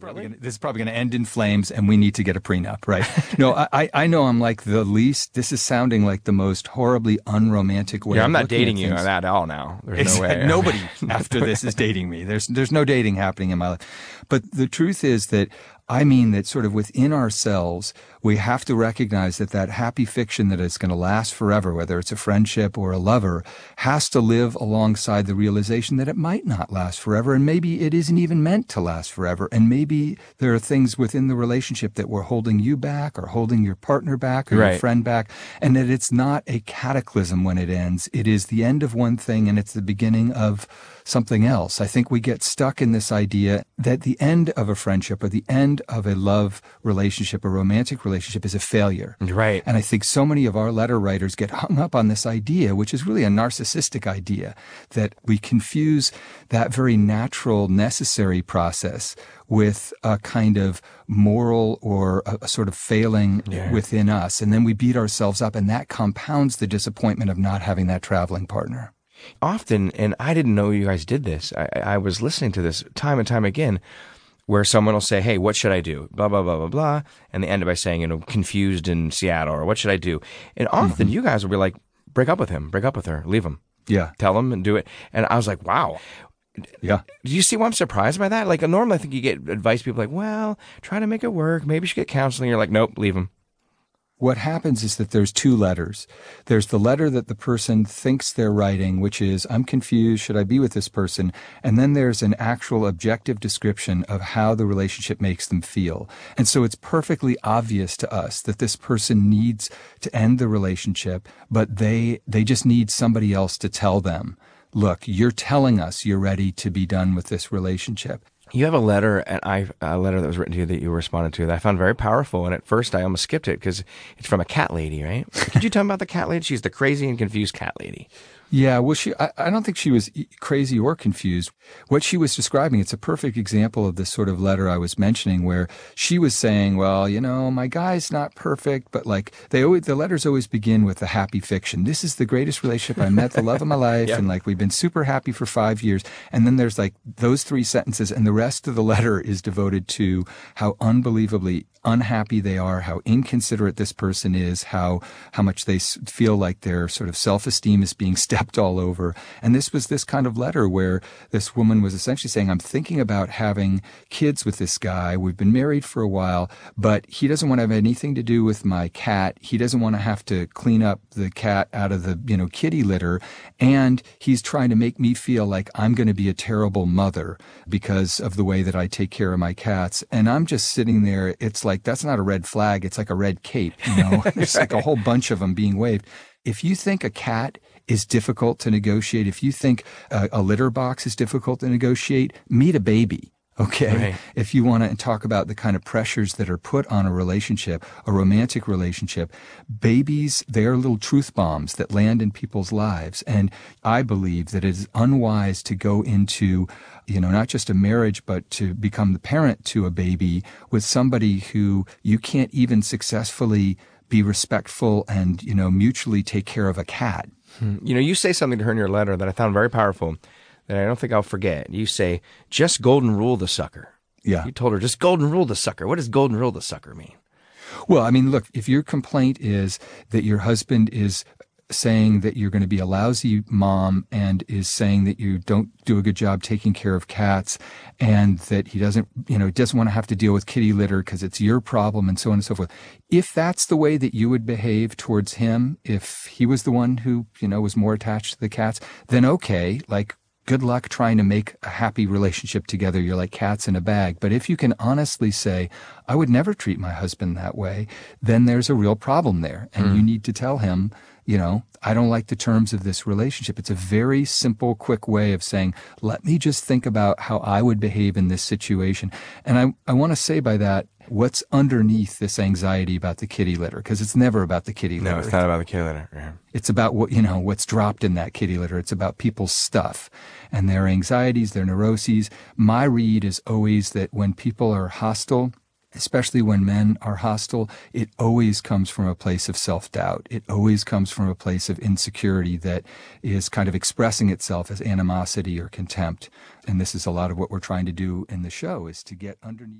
probably gonna, this is probably going to end in flames and we need to get a prenup, right? no, I, I know I'm like the least, this is sounding like the most horribly unromantic way. Yeah, I'm not dating you on that at all now. There's It's- no way. Nobody after this is dating me. There's there's no dating happening in my life. But the truth is that I mean that sort of within ourselves, we have to recognize that that happy fiction that is going to last forever, whether it's a friendship or a lover, has to live alongside the realization that it might not last forever. And maybe it isn't even meant to last forever. And maybe there are things within the relationship that were holding you back or holding your partner back or your friend back. And that it's not a cataclysm when it ends. It is the end of one thing and it's the beginning of something else. I think we get stuck in this idea that the end of a friendship or the end of a love relationship, a romantic relationship is a failure. Right. And I think so many of our letter writers get hung up on this idea, which is really a narcissistic idea, that we confuse that very natural, necessary process with a kind of moral or a, a sort of failing within us. And then we beat ourselves up, and that compounds the disappointment of not having that traveling partner. often, and I didn't know you guys did this. I, I was listening to this time and time again, where someone will say, "Hey, what should I do?" Blah blah blah blah blah, and they end up by saying, "You know, confused in Seattle," or "What should I do?" And often, mm-hmm. you guys will be like, "Break up with him, break up with her, leave him, Yeah. tell him, and do it." And I was like, "Wow." Yeah. Do you see why I'm surprised by that? Like, normally I think you get advice, people like, well, try to make it work. Maybe you should get counseling. You're like, nope, leave him. What happens is that there's two letters. There's the letter that the person thinks they're writing, which is, I'm confused, should I be with this person? And then there's an actual objective description of how the relationship makes them feel. And so it's perfectly obvious to us that this person needs to end the relationship, but they, they just need somebody else to tell them, look, you're telling us you're ready to be done with this relationship. You have a letter, and I a letter that was written to you that you responded to that I found very powerful. And at first, I almost skipped it because it's from a cat lady, right? Could you tell me about the cat lady? She's the crazy and confused cat lady. Yeah, well, she, I, I don't think she was crazy or confused. What she was describing, it's a perfect example of this sort of letter I was mentioning where she was saying, well, you know, my guy's not perfect, but like they always, the letters always begin with a happy fiction. This is the greatest relationship I met, the love of my life. And like, we've been super happy for five years. And then there's like those three sentences and the rest of the letter is devoted to how unbelievably unhappy they are, how inconsiderate this person is, how how much they feel like their sort of self-esteem is being all over. And this was this kind of letter where this woman was essentially saying, "I'm thinking about having kids with this guy. We've been married for a while, but he doesn't want to have anything to do with my cat. He doesn't want to have to clean up the cat out of the, you know, kitty litter, and he's trying to make me feel like I'm going to be a terrible mother because of the way that I take care of my cats." And I'm just sitting there. It's like that's not a red flag. It's like a red cape. You know, there's like a whole bunch of them being waved. If you think a cat is difficult to negotiate, if you think a, a litter box is difficult to negotiate, meet a baby. Okay. Right. If you want to talk about the kind of pressures that are put on a relationship, a romantic relationship, babies, they are little truth bombs that land in people's lives. And I believe that it is unwise to go into, you know, not just a marriage, but to become the parent to a baby with somebody who you can't even successfully be respectful and, you know, mutually take care of a cat. Hmm. You know, you say something to her in your letter that I found very powerful that I don't think I'll forget. You say, just golden rule the sucker. Yeah. You told her, just golden rule the sucker. What does golden rule the sucker mean? Well, I mean, look, if your complaint is that your husband is saying that you're going to be a lousy mom and is saying that you don't do a good job taking care of cats and that he doesn't, you know, doesn't want to have to deal with kitty litter because it's your problem and so on and so forth. If that's the way that you would behave towards him, if he was the one who, you know, was more attached to the cats, then okay, like good luck trying to make a happy relationship together. You're like cats in a bag. But if you can honestly say, I would never treat my husband that way, then there's a real problem there. And you hmm. need to tell him, you know, I don't like the terms of this relationship. It's a very simple, quick way of saying, let me just think about how I would behave in this situation. And I, I want to say by that, what's underneath this anxiety about the kitty litter? Because it's never about the kitty litter. No, it's not about the kitty litter. Yeah. It's about what, you know, what's dropped in that kitty litter. It's about people's stuff and their anxieties, their neuroses. My read is always that when people are hostile, especially when men are hostile, it always comes from a place of self-doubt. It always comes from a place of insecurity that is kind of expressing itself as animosity or contempt. And this is a lot of what we're trying to do in the show is to get underneath